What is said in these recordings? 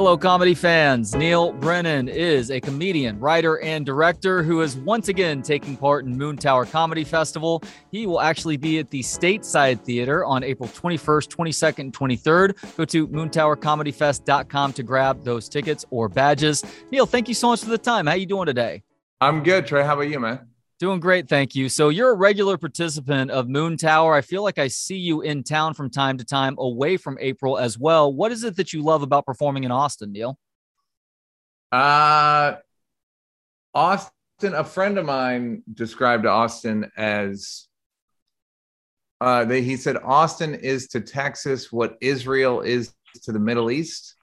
Hello, comedy fans. Neal Brennan is a comedian, writer, and director who is once again taking part in Moontower Comedy Festival. He will actually be at the Stateside Theater on April 21st, 22nd, and 23rd. Go to moontowercomedyfest.com to grab those tickets or badges. Neal, thank you so much for the time. How are you doing today? I'm good, Trey. How about you, man? Doing great, thank you. So you're a regular participant of Moontower. I feel like I see you in town from time to time away from April as well. What is it that you love about performing in Austin, Neal? Uh Austin, a friend of mine described Austin as uh they, he said Austin is to Texas what Israel is to the Middle East.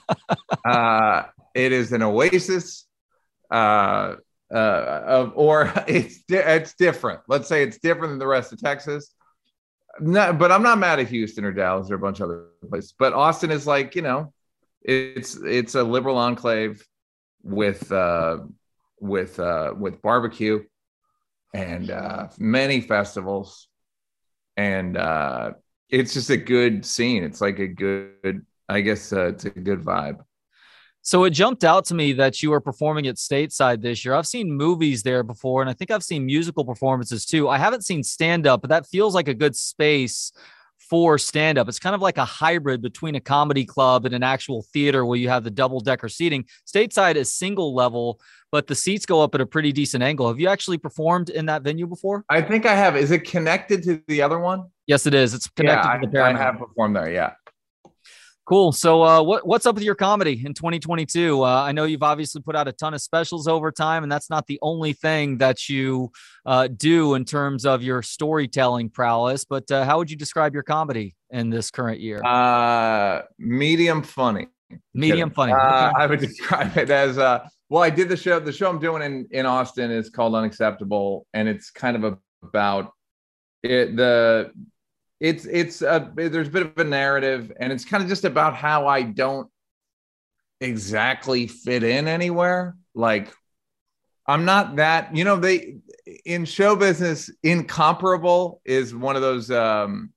uh it is an oasis. Uh uh, of, or it's it's different. Let's say it's different than the rest of Texas. No, but I'm not mad at Houston or Dallas or a bunch of other places. But Austin is like you know, it's it's a liberal enclave with uh, with uh, with barbecue and uh, many festivals, and uh, it's just a good scene. It's like a good, I guess, uh, it's a good vibe. So it jumped out to me that you were performing at Stateside this year. I've seen movies there before, and I think I've seen musical performances too. I haven't seen stand up, but that feels like a good space for stand up. It's kind of like a hybrid between a comedy club and an actual theater where you have the double decker seating. Stateside is single level, but the seats go up at a pretty decent angle. Have you actually performed in that venue before? I think I have. Is it connected to the other one? Yes, it is. It's connected yeah, to the Paramount. I have performed there. Yeah. Cool. So, uh, what what's up with your comedy in 2022? Uh, I know you've obviously put out a ton of specials over time, and that's not the only thing that you uh, do in terms of your storytelling prowess. But uh, how would you describe your comedy in this current year? Uh, medium funny. Medium funny. Uh, Okay. I would describe it as uh, well. I did the show. The show I'm doing in in Austin is called Unacceptable, and it's kind of about it. The it's it's a there's a bit of a narrative and it's kind of just about how i don't exactly fit in anywhere. Like i'm not that you know they in show business incomparable is one of those um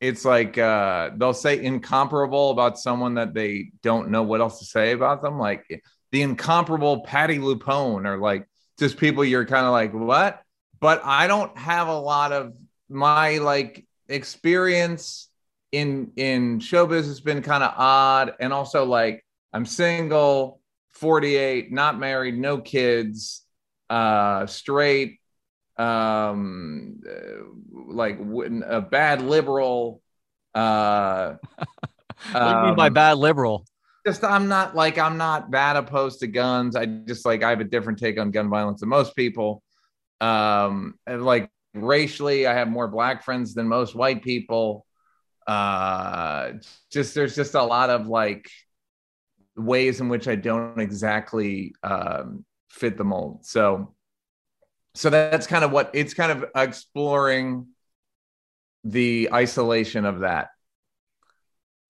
it's like uh they'll say incomparable about someone that they don't know what else to say about them. Like the incomparable patti lupone or like just people you're kind of like what? But i don't have a lot of my like experience in in showbiz has been kind of odd. And also like i'm single 48 not married no kids uh straight um uh, like a bad liberal uh what do you mean by um, bad liberal? just i'm not like i'm not that opposed to guns. I just like i have a different take on gun violence than most people. Um and like racially i have more black friends than most white people uh just there's just a lot of like ways in which i don't exactly um fit the mold so so that's kind of what it's kind of exploring the isolation of that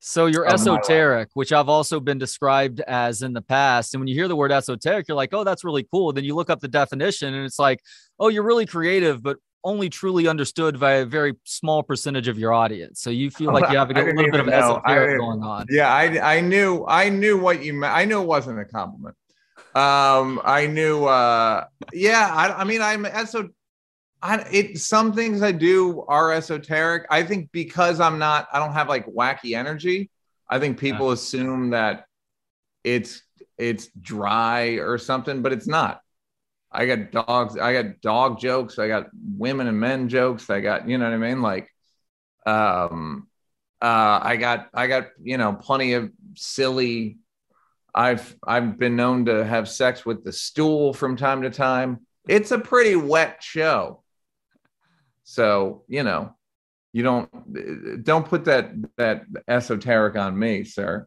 So you're esoteric, which I've also been described as in the past. And when you hear the word esoteric, you're like, oh, that's really cool. Then you look up the definition and it's like, oh, you're really creative, but only truly understood by a very small percentage of your audience. So you feel like you have a little bit of. Esoteric going on. Yeah, I I knew I knew what you meant. I knew it wasn't a compliment. Um, I knew. Uh, yeah, I, I mean, I'm eso. I it some things I do are esoteric. I think because I'm not, I don't have like wacky energy. I think people assume that it's it's dry or something, but it's not. I got dogs. I got dog jokes. I got women and men jokes. I got you know what I mean. Like, um, uh, I got I got you know plenty of silly. I've I've been known to have sex with the stool from time to time. It's a pretty wet show, so you know you don't don't put that that esoteric on me, sir.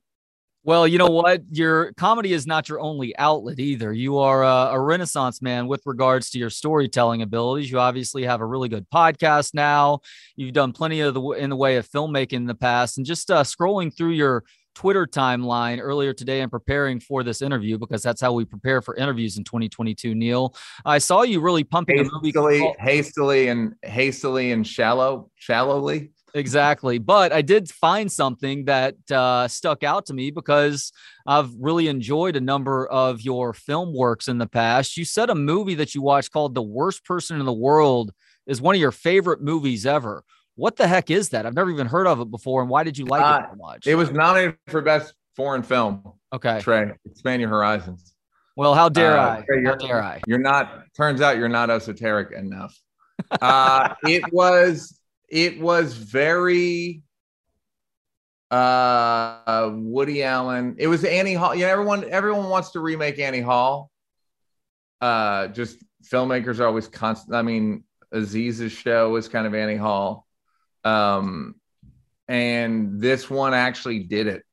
Well, you know what? Your comedy is not your only outlet either. You are a, a renaissance man with regards to your storytelling abilities. You obviously have a really good podcast now. You've done plenty of the in the way of filmmaking in the past, and just uh, scrolling through your Twitter timeline earlier today and preparing for this interview because that's how we prepare for interviews in 2022. Neal, I saw you really pumping a movie. Hastily, called- hastily, and hastily and shallow, shallowly. Exactly. But I did find something that uh, stuck out to me because I've really enjoyed a number of your film works in the past. You said a movie that you watched called The Worst Person in the World is one of your favorite movies ever. What the heck is that? I've never even heard of it before. And why did you like uh, it so much? It was nominated for Best Foreign Film. Okay. Trey, expand your horizons. Well, how dare uh, I? How dare I? You're not, turns out you're not esoteric enough. uh, it was, it was very uh Woody Allen. It was Annie Hall. Yeah, everyone everyone wants to remake Annie Hall. Uh just filmmakers are always constant. I mean, Aziz's show was kind of Annie Hall. Um and this one actually did it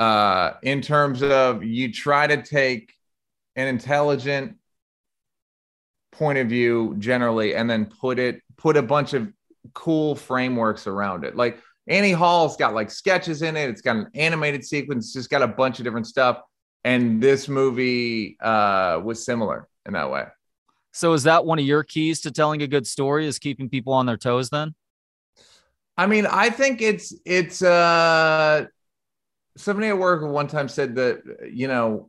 uh, in terms of you try to take an intelligent point of view generally and then put it put a bunch of cool frameworks around it. Like annie hall's got like sketches in it. It's got an animated sequence. It's just got a bunch of different stuff. And this movie uh, was similar in that way. So is that one of your keys to telling a good story is keeping people on their toes then? I mean i think it's it's uh somebody at work one time said that you know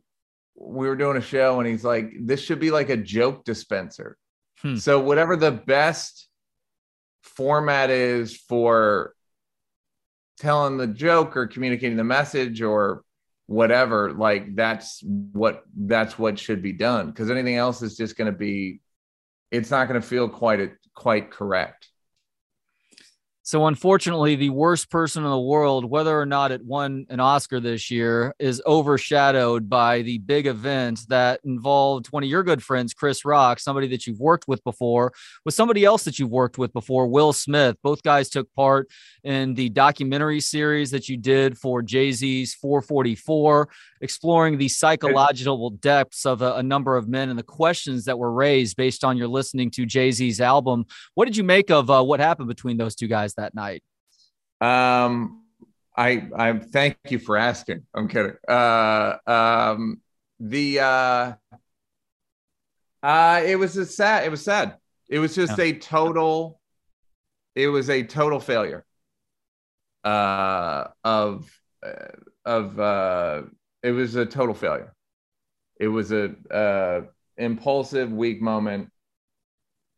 we were doing a show and he's like this should be like a joke dispenser. Hmm. so whatever the best format is for telling the joke or communicating the message or whatever like that's what that's what should be done. Because anything else is just going to be it's not going to feel quite a, quite correct so, unfortunately, the worst person in the world, whether or not it won an Oscar this year, is overshadowed by the big event that involved one of your good friends, Chris Rock, somebody that you've worked with before, with somebody else that you've worked with before, Will Smith. Both guys took part in the documentary series that you did for Jay Z's 4:44, exploring the psychological depths of a, a number of men and the questions that were raised based on your listening to Jay Z's album. What did you make of uh, what happened between those two guys? that night? Um, I I thank you for asking. I'm kidding. Uh, um, the uh, uh, it was a sad. It was sad. It was just yeah. a total. It was a total failure. Uh, of uh, of uh, it was a total failure. It was a uh, impulsive, weak moment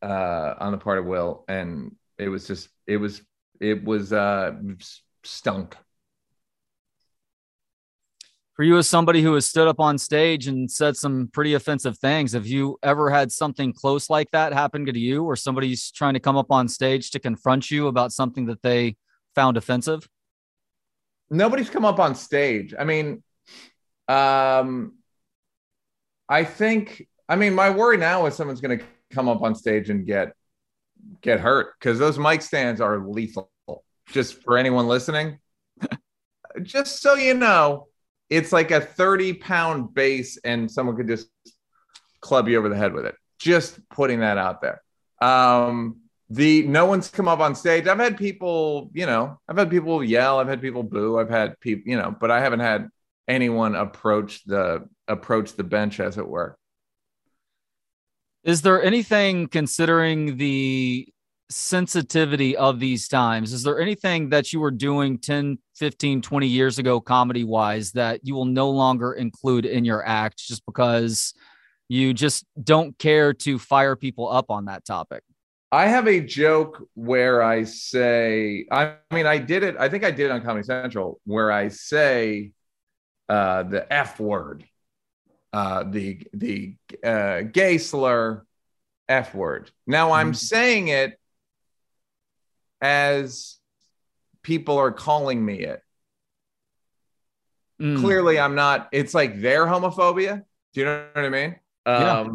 uh, on the part of Will, and it was just it was it was uh stunk for you as somebody who has stood up on stage and said some pretty offensive things have you ever had something close like that happen to you or somebody's trying to come up on stage to confront you about something that they found offensive nobody's come up on stage i mean um i think i mean my worry now is someone's going to come up on stage and get get hurt because those mic stands are lethal. Just for anyone listening, just so you know, it's like a 30 pound base and someone could just club you over the head with it. Just putting that out there. Um, the no one's come up on stage. I've had people, you know, I've had people yell, I've had people boo, I've had people, you know, but I haven't had anyone approach the approach the bench as it were. Is there anything considering the sensitivity of these times? Is there anything that you were doing 10, 15, 20 years ago, comedy wise, that you will no longer include in your act just because you just don't care to fire people up on that topic? I have a joke where I say, I mean, I did it, I think I did it on Comedy Central, where I say uh, the F word uh, the the uh, gay slur f word. Now I'm mm-hmm. saying it as people are calling me it. Mm. Clearly, I'm not. It's like their homophobia. Do you know what I mean? Yeah.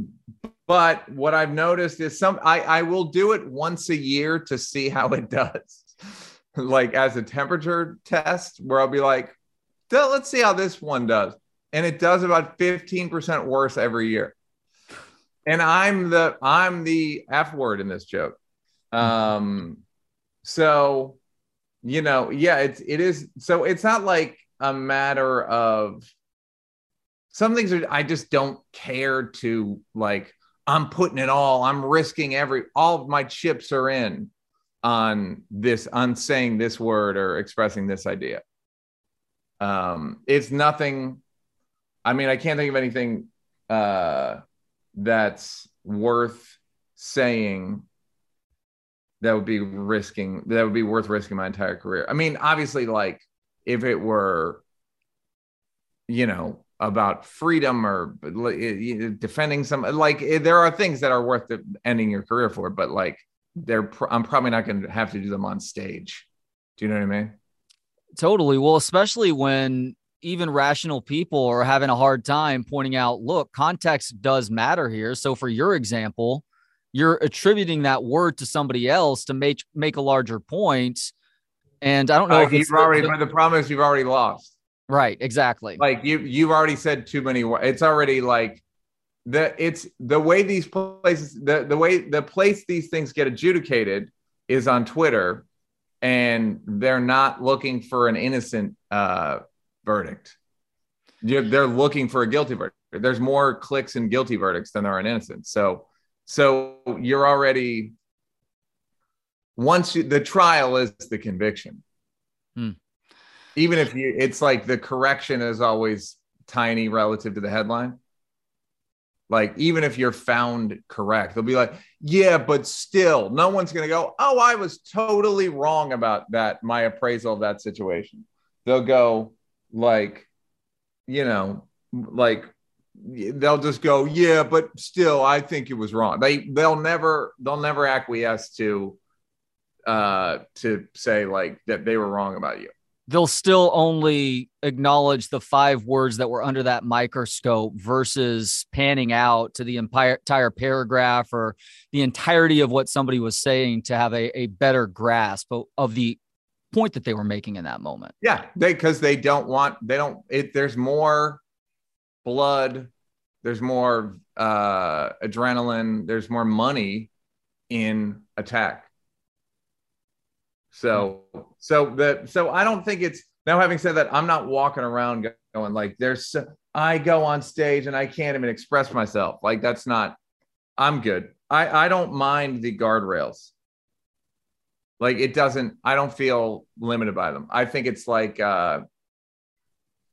But what I've noticed is some I, I will do it once a year to see how it does, like as a temperature test, where I'll be like, let's see how this one does and it does about 15% worse every year. And I'm the I'm the F word in this joke. Um so you know, yeah, it's it is so it's not like a matter of some things are I just don't care to like I'm putting it all, I'm risking every all of my chips are in. on this on saying this word or expressing this idea. Um, it's nothing. I mean, I can't think of anything uh, that's worth saying that would be risking that would be worth risking my entire career. I mean, obviously, like if it were, you know, about freedom or defending some, like there are things that are worth ending your career for, but like they're, I'm probably not going to have to do them on stage. Do you know what I mean? Totally. Well, especially when even rational people are having a hard time pointing out, look, context does matter here. So for your example, you're attributing that word to somebody else to make make a larger point. And I don't know uh, if you've already, but the problem is you've already lost. Right. Exactly. Like you, you've already said too many. It's already like the it's the way these places the the way the place these things get adjudicated is on Twitter, and they're not looking for an innocent uh, verdict. They're looking for a guilty verdict. There's more clicks and guilty verdicts than there are in innocent. So so you're already once you, the trial is the conviction. Hmm. Even if you, it's like the correction is always tiny relative to the headline. Like even if you're found correct, they'll be like, "Yeah, but still, no one's going to go, "Oh, I was totally wrong about that my appraisal of that situation." They'll go like, you know, like they'll just go, yeah, but still, I think it was wrong. They they'll never they'll never acquiesce to uh to say like that they were wrong about you. They'll still only acknowledge the five words that were under that microscope versus panning out to the entire, paragraph or the entirety of what somebody was saying to have a, a better grasp of, of the point that they were making in that moment. Yeah, they because they don't want they don't it there's more blood, there's more uh, adrenaline, there's more money in attack. So, so that, so I don't think it's now. Having said that, I'm not walking around going like, "There's." I go on stage and I can't even express myself. Like that's not. I'm good. I I don't mind the guardrails. Like it doesn't. I don't feel limited by them. I think it's like. uh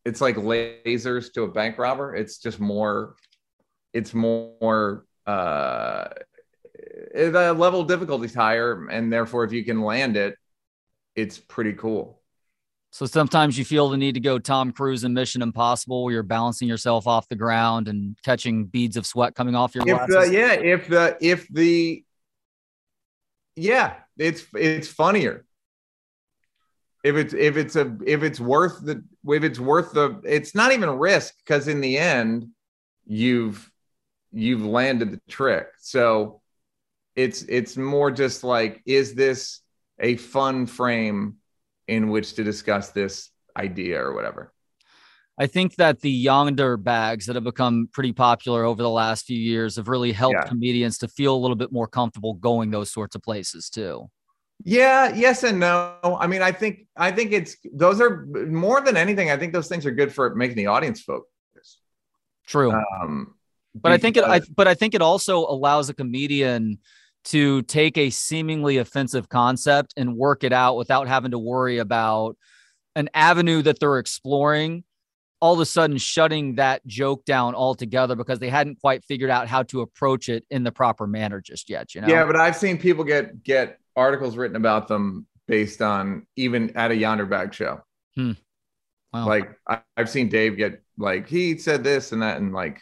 it's like lasers to a bank robber. It's just more, it's more, uh, the level of difficulty is higher. And therefore, if you can land it, it's pretty cool. So sometimes you feel the need to go Tom Cruise in Mission Impossible, where you're balancing yourself off the ground and catching beads of sweat coming off your if. The, yeah, if the if the yeah, it's it's funnier if it's if it's a if it's worth the if it's worth the it's not even a risk because in the end you've you've landed the trick so it's it's more just like is this a fun frame in which to discuss this idea or whatever I think that the Yondr bags that have become pretty popular over the last few years have really helped yeah. comedians to feel a little bit more comfortable going those sorts of places too. Yeah, yes and no. I mean, I think I think it's those are more than anything. I think those things are good for making the audience focus. True. Um, but I think it. I, but I think it also allows a comedian to take a seemingly offensive concept and work it out without having to worry about an avenue that they're exploring all of a sudden shutting that joke down altogether because they hadn't quite figured out how to approach it in the proper manner just yet you know yeah but i've seen people get get articles written about them based on even at a Yondr bag show. Hmm. Wow. Like I, have seen Dave get like he said this and that and like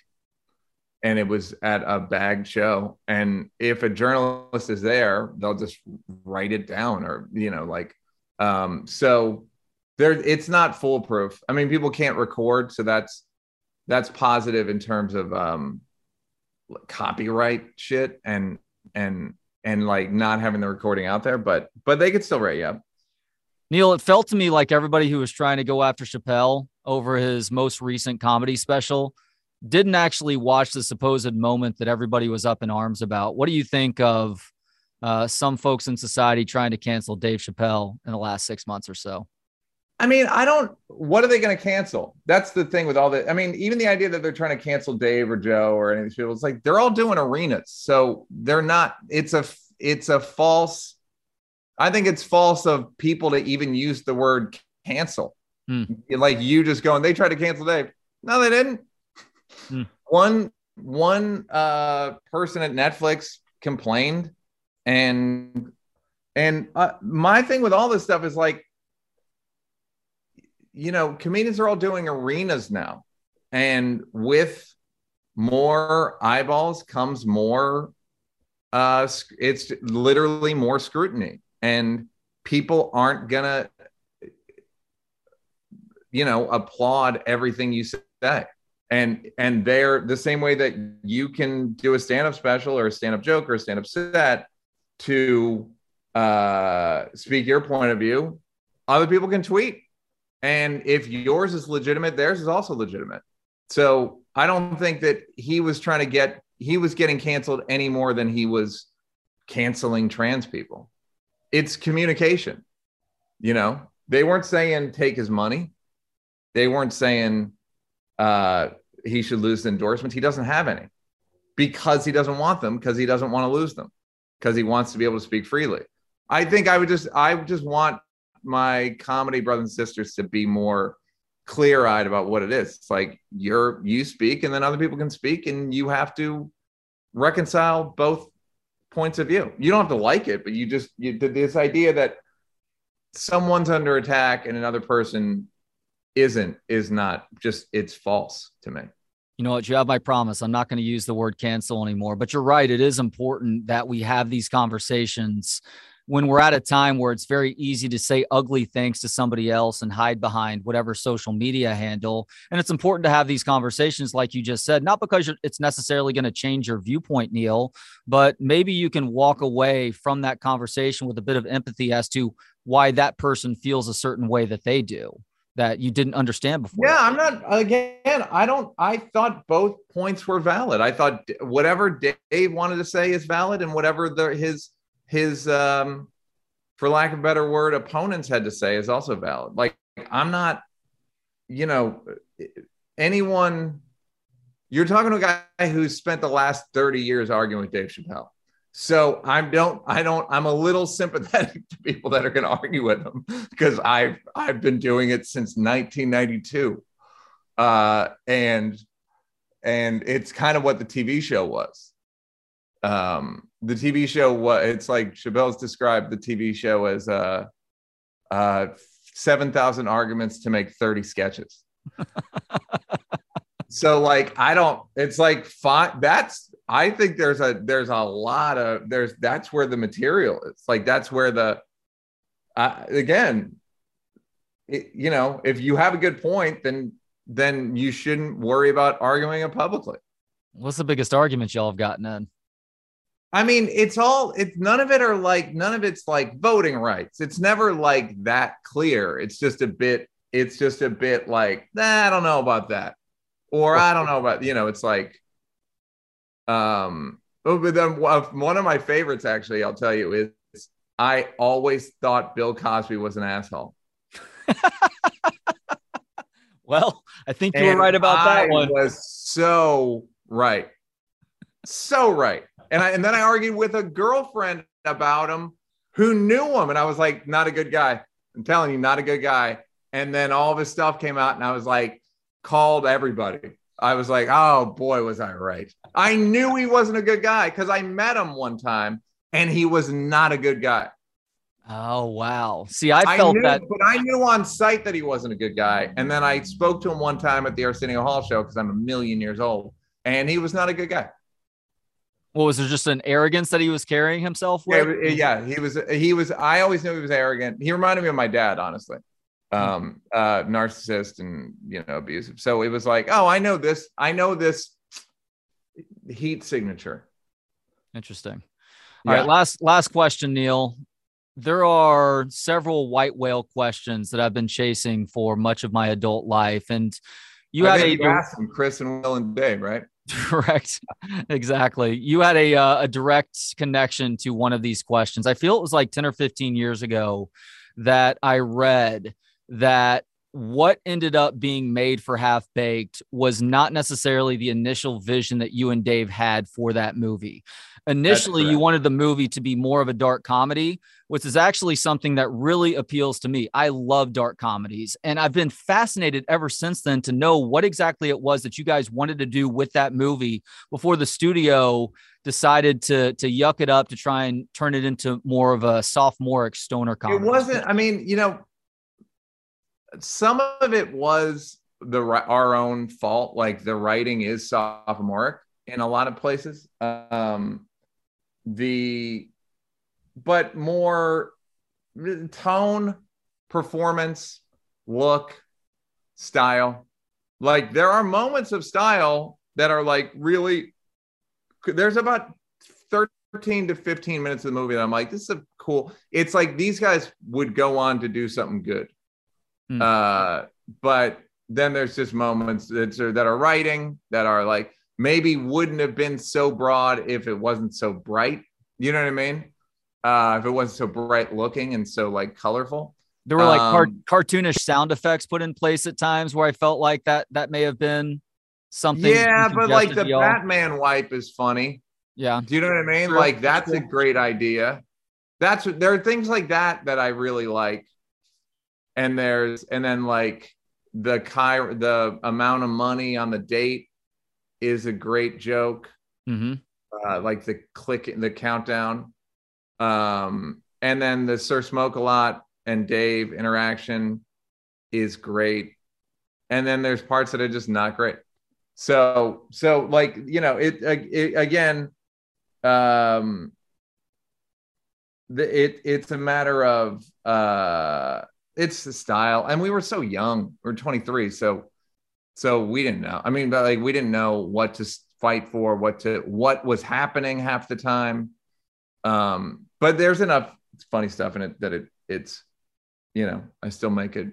and it was at a bag show and if a journalist is there they'll just write it down or you know like um so there it's not foolproof i mean people can't record so that's that's positive in terms of um copyright shit and and and like not having the recording out there, but but they could still write you up. Neal, it felt to me like everybody who was trying to go after Chappelle over his most recent comedy special didn't actually watch the supposed moment that everybody was up in arms about. What do you think of uh, some folks in society trying to cancel Dave Chappelle in the last six months or so? I mean, I don't. What are they going to cancel? That's the thing with all the. I mean, even the idea that they're trying to cancel Dave or Joe or any of these people, it's like they're all doing arenas, so they're not. It's a it's a false I think it's false of people to even use the word cancel. Hmm. Like you just going, they tried to cancel Dave. No, they didn't. Hmm. One one uh person at Netflix complained and and uh, my thing with all this stuff is like you know comedians are all doing arenas now. And with more eyeballs comes more uh it's literally more scrutiny. And people aren't gonna you know applaud everything you say and and they're the same way that you can do a stand-up special or a stand-up joke or a stand-up set to uh speak your point of view. Other people can tweet. And if yours is legitimate theirs is also legitimate. So i don't think that he was trying to get he was getting canceled any more than he was canceling trans people. It's communication you know? They weren't saying take his money. They weren't saying uh, he should lose the endorsements. He doesn't have any because he doesn't want them because he doesn't want to lose them because he wants to be able to speak freely. I think I would just I would just want my comedy brothers and sisters to be more clear eyed about what it is. It's like you're you speak and then other people can speak and you have to reconcile both points of view. You don't have to like it, but you just you did this idea that someone's under attack and another person isn't is not just it's false to me. You know what? You have my promise. I'm not going to use the word cancel anymore. But you're right. It is important that we have these conversations when we're at a time where it's very easy to say ugly things to somebody else and hide behind whatever social media handle. And it's important to have these conversations, like you just said, not because it's necessarily going to change your viewpoint, Neal, but maybe you can walk away from that conversation with a bit of empathy as to why that person feels a certain way that they do that you didn't understand before. Yeah, I'm not again, I don't I thought both points were valid. I thought whatever Dave wanted to say is valid and whatever the his his um for lack of a better word opponents had to say is also valid. Like I'm not you know anyone you're talking to a guy who's spent the last 30 years arguing with Dave Chappelle. So I don't, I don't, I'm a little sympathetic to people that are going to argue with them because I've, I've been doing it since 1992. Uh, and, and it's kind of what the TV show was. Um, the TV show, what it's like Chappelle's described the TV show as, uh, uh, 7,000 arguments to make 30 sketches. so like i don't it's like fine that's i think there's a there's a lot of there's that's where the material is like that's where the uh, again it, you know if you have a good point then then you shouldn't worry about arguing it publicly what's the biggest argument y'all have gotten in I mean, it's all it's none of it are like none of it's like voting rights. It's never like that clear. It's just a bit, it's just a bit like, nah, I don't know about that or I don't know about you know it's like um oh, but then one of my favorites actually I'll tell you is I always thought Bill Cosby was an asshole. well, I think you and were right about I that one. Was so right, so right. And I and then I argued with a girlfriend about him who knew him, and I was like, not a good guy. I'm telling you, not a good guy. And then all of his stuff came out, and I was like, called everybody. I was like, oh boy, was I right. I knew he wasn't a good guy because I met him one time and he was not a good guy. Oh wow! See, I felt I knew, that, but I knew on sight that he wasn't a good guy. And then I spoke to him one time at the Arsenio Hall show because I'm a million years old, and he was not a good guy. What was there just an arrogance that he was carrying himself with? Yeah, yeah, he was. He was. I always knew he was arrogant. He reminded me of my dad, honestly um uh narcissist and you know abusive so it was like oh i know this i know this heat signature interesting All yeah. right, last last question neal there are several white whale questions that i've been chasing for much of my adult life and you I had a them, chris and will and dave right Correct. exactly. You had a uh, a direct connection to one of these questions. I feel it was like 10 or 15 years ago that I read that what ended up being made for Half Baked was not necessarily the initial vision that you and Dave had for that movie. Initially, you wanted the movie to be more of a dark comedy, which is actually something that really appeals to me. I love dark comedies, and I've been fascinated ever since then to know what exactly it was that you guys wanted to do with that movie before the studio decided to to yuck it up to try and turn it into more of a sophomoric stoner comedy. It wasn't. I mean, you know, some of it was the our own fault. Like the writing is sophomoric in a lot of places. Um, the but more tone, performance, look, style. Like there are moments of style that are like really. There's about 13 to 15 minutes of the movie that I'm like, this is a cool. It's like these guys would go on to do something good. Mm. Uh, but then there's just moments that are, that are writing that are like maybe wouldn't have been so broad if it wasn't so bright. You know what I mean? Uh, if it wasn't so bright looking and so like colorful. There were like um, car- cartoonish sound effects put in place at times where I felt like that that may have been something. Yeah, but like the Batman wipe is funny. Yeah. Do you know what I mean? Sure. Like that's a great idea. That's there are things like that that I really like and there's and then like the chi the amount of money on the date is a great joke. Mm-hmm. uh, like the click the countdown. Um and then the sir smoka lot and dave interaction is great. And then there's parts that are just not great. So so like you know it, it again um the, it it's a matter of uh it's the style. And we were so young. We are 23. So so we didn't know. I mean, but like we didn't know what to fight for, what to what was happening half the time. Um, but there's enough funny stuff in it that it it's you know, I still make it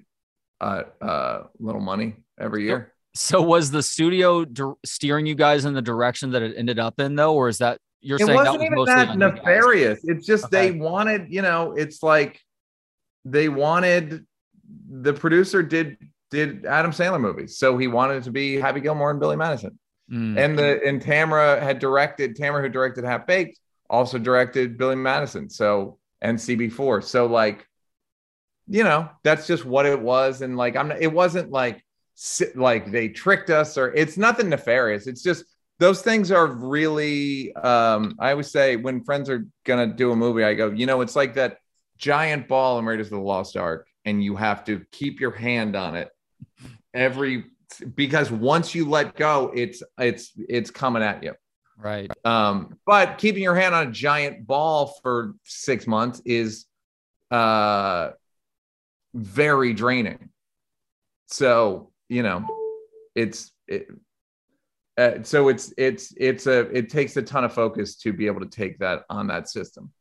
uh uh little money every year. So was the studio di- steering you guys in the direction that it ended up in though, or is that you're it saying wasn't that was even that nefarious? It's just okay. they wanted, you know, it's like they wanted the producer did did Adam Sandler movies, so he wanted to be Happy Gilmore and Billy Madison. Mm. And the and Tamra had directed Tamra who directed Half Baked also directed Billy Madison. So and CB4. So like, you know, that's just what it was. And like, I'm not, it wasn't like like they tricked us or it's nothing nefarious. It's just those things are really um I always say when friends are gonna do a movie, I go, you know, it's like that giant ball in Raiders of the Lost Ark, and you have to keep your hand on it every because once you let go, it's it's it's coming at you. Right. Um, but keeping your hand on a giant ball for six months is uh very draining. So, you know, it's it, uh, so it's it's it's a it takes a ton of focus to be able to take that on that system.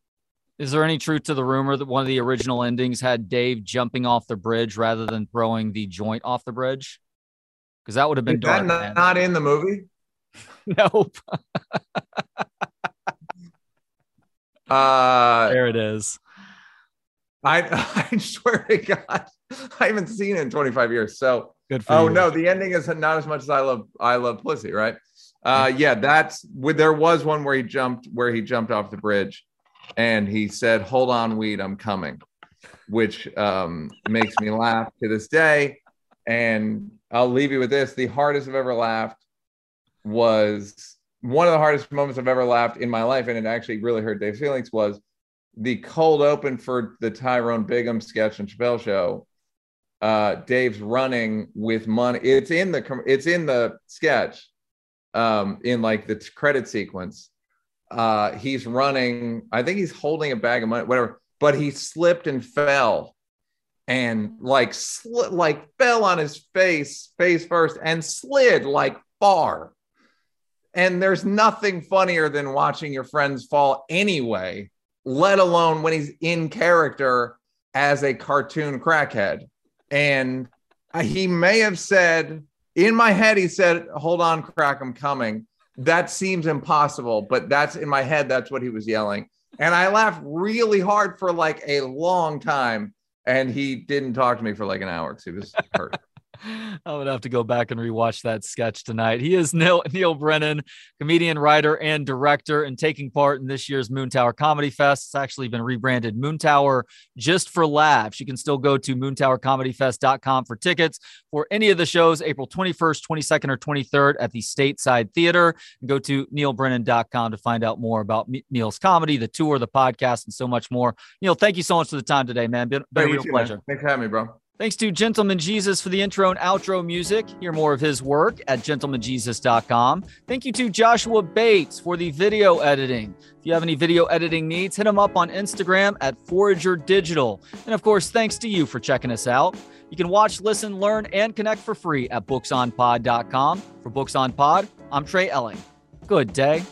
Is there any truth to the rumor that one of the original endings had Dave jumping off the bridge rather than throwing the joint off the bridge? Because that would have been Is dark. That not, in the movie. nope. uh, there it is. I I swear to God, I haven't seen it in 25 years. So good for oh you. no, the ending is not as much as I love I love pussy, right? Uh yeah, that's there was one where he jumped where he jumped off the bridge and he said, "Hold on, weed, I'm coming," which um, makes me laugh to this day. And I'll leave you with this: the hardest I've ever laughed was one of the hardest moments I've ever laughed in my life, and it actually really hurt Dave's feelings. Was the cold open for the Tyrone Biggums sketch and Chappelle show. Uh, Dave's running with money. It's in the it's in the sketch, um, in like the credit sequence uh, he's running. I think he's holding a bag of money, whatever. But he slipped and fell, and like like fell on his face, face first, and slid like far. And there's nothing funnier than watching your friends fall anyway, let alone when he's in character as a cartoon crackhead. And he may have said, in my head, he said, Hold on, crack, I'm coming that seems impossible, but that's in my head. That's what he was yelling. And I laughed really hard for like a long time and he didn't talk to me for like an hour because he was hurt. I would have to go back and rewatch that sketch tonight. He is Neal, Neal Brennan, comedian, writer, and director, and taking part in this year's Moontower Comedy Fest. It's actually been rebranded Moontower just for laughs. You can still go to moontowercomedyfest.com for tickets for any of the shows April 21st, 22nd, or 23rd at the Stateside Theater. And go to nealbrennan.com to find out more about Neal's comedy, the tour, the podcast, and so much more. Neal, thank you so much for the time today, man. Been, been a real pleasure. Man. Thanks for having me, bro. Thanks to Gentleman Jesus for the intro and outro music. Hear more of his work at gentlemanjesus.com. Thank you to Joshua Bates for the video editing. If you have any video editing needs, hit him up on Instagram at Forager Digital. And of course, thanks to you for checking us out. You can watch, listen, learn, and connect for free at booksonpod.com. For Books on Pod, I'm Trey Elling. Good day.